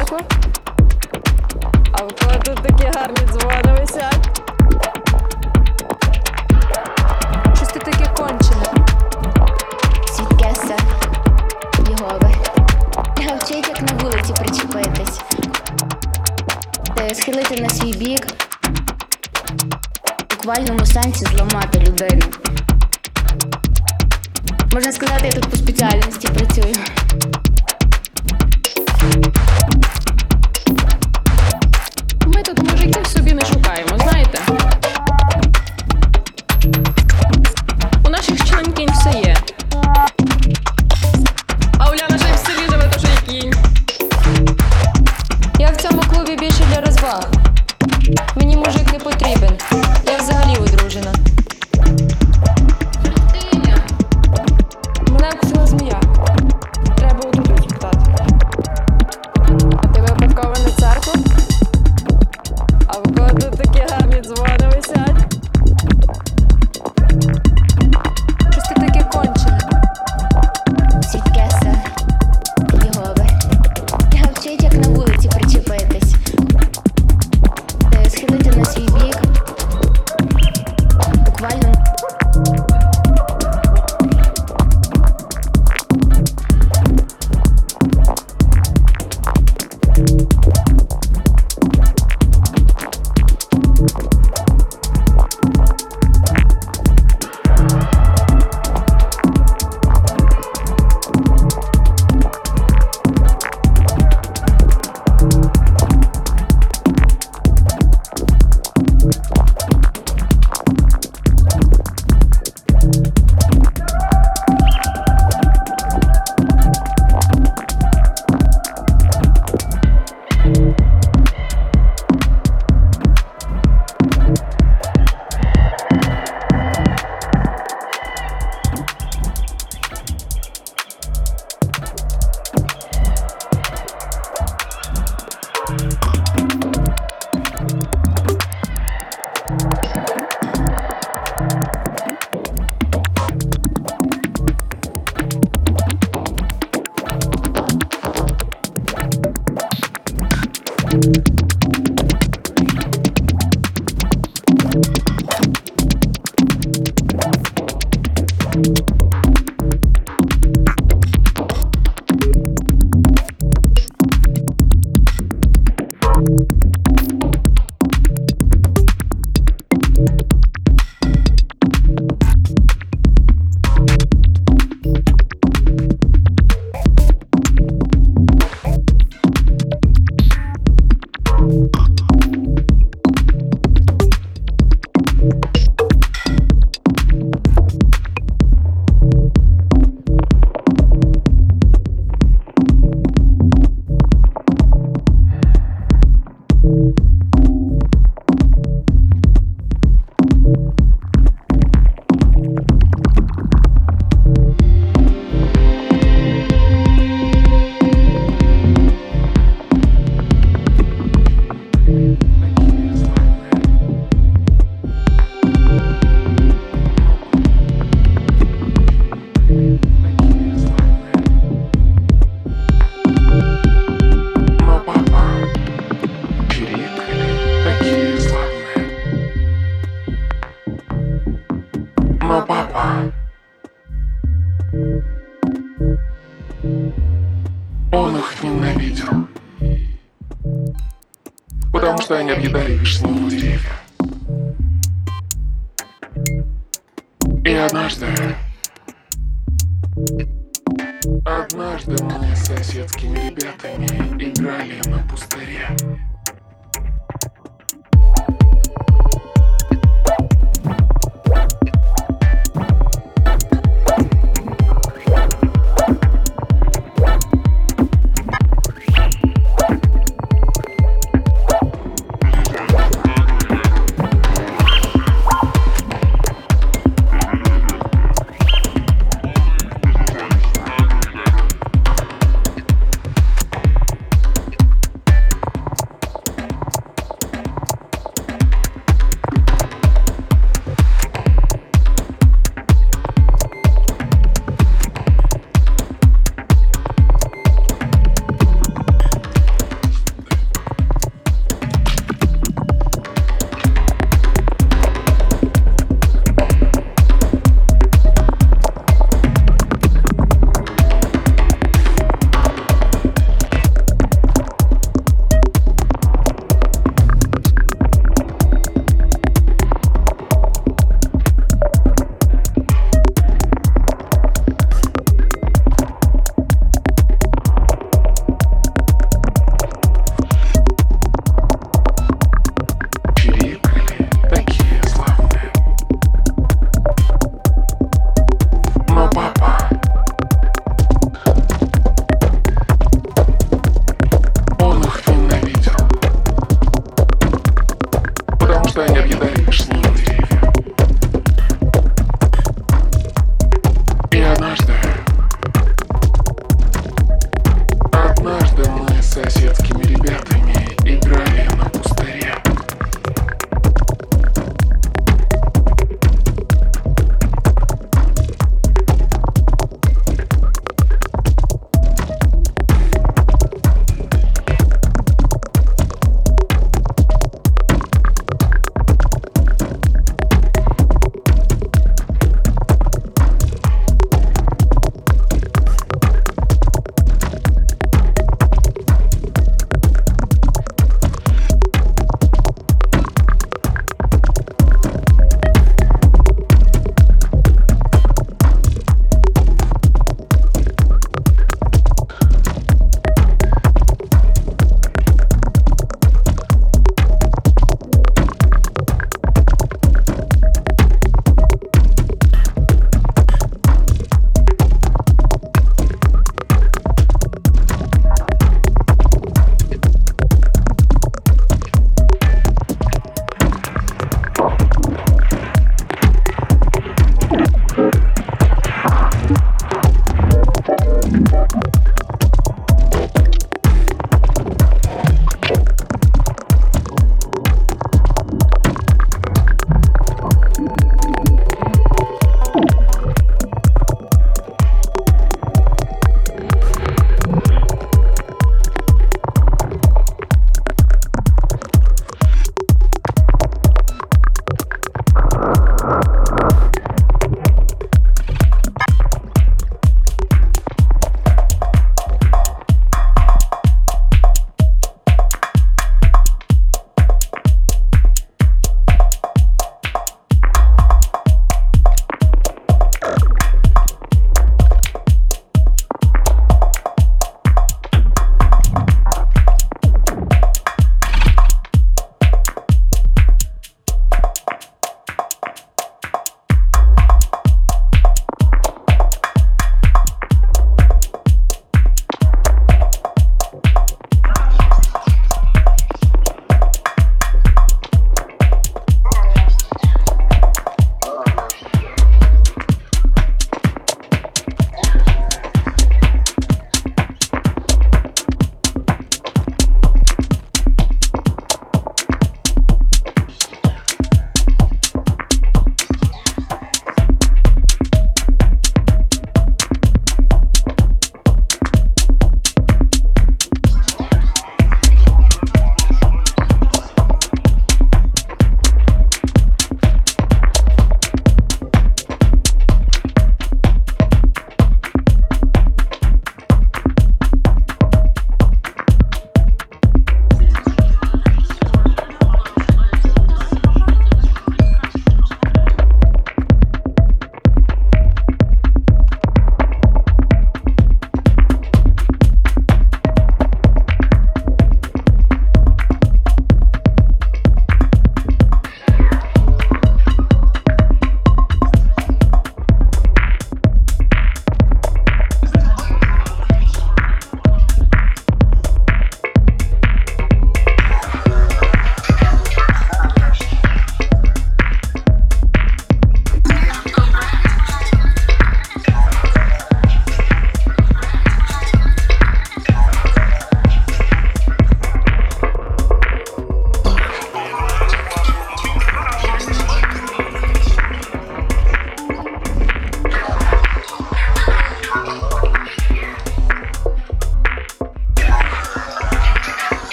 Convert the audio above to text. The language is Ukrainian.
парку. А коли тут такі гарні дзвони висять. Щось ти таке кончене. Свідкеса Єгови. Вчить, як на вулиці причепитись. Схилити на свій бік. В буквальному сенсі зламати людину. Можна сказати, я тут по спеціальності працюю.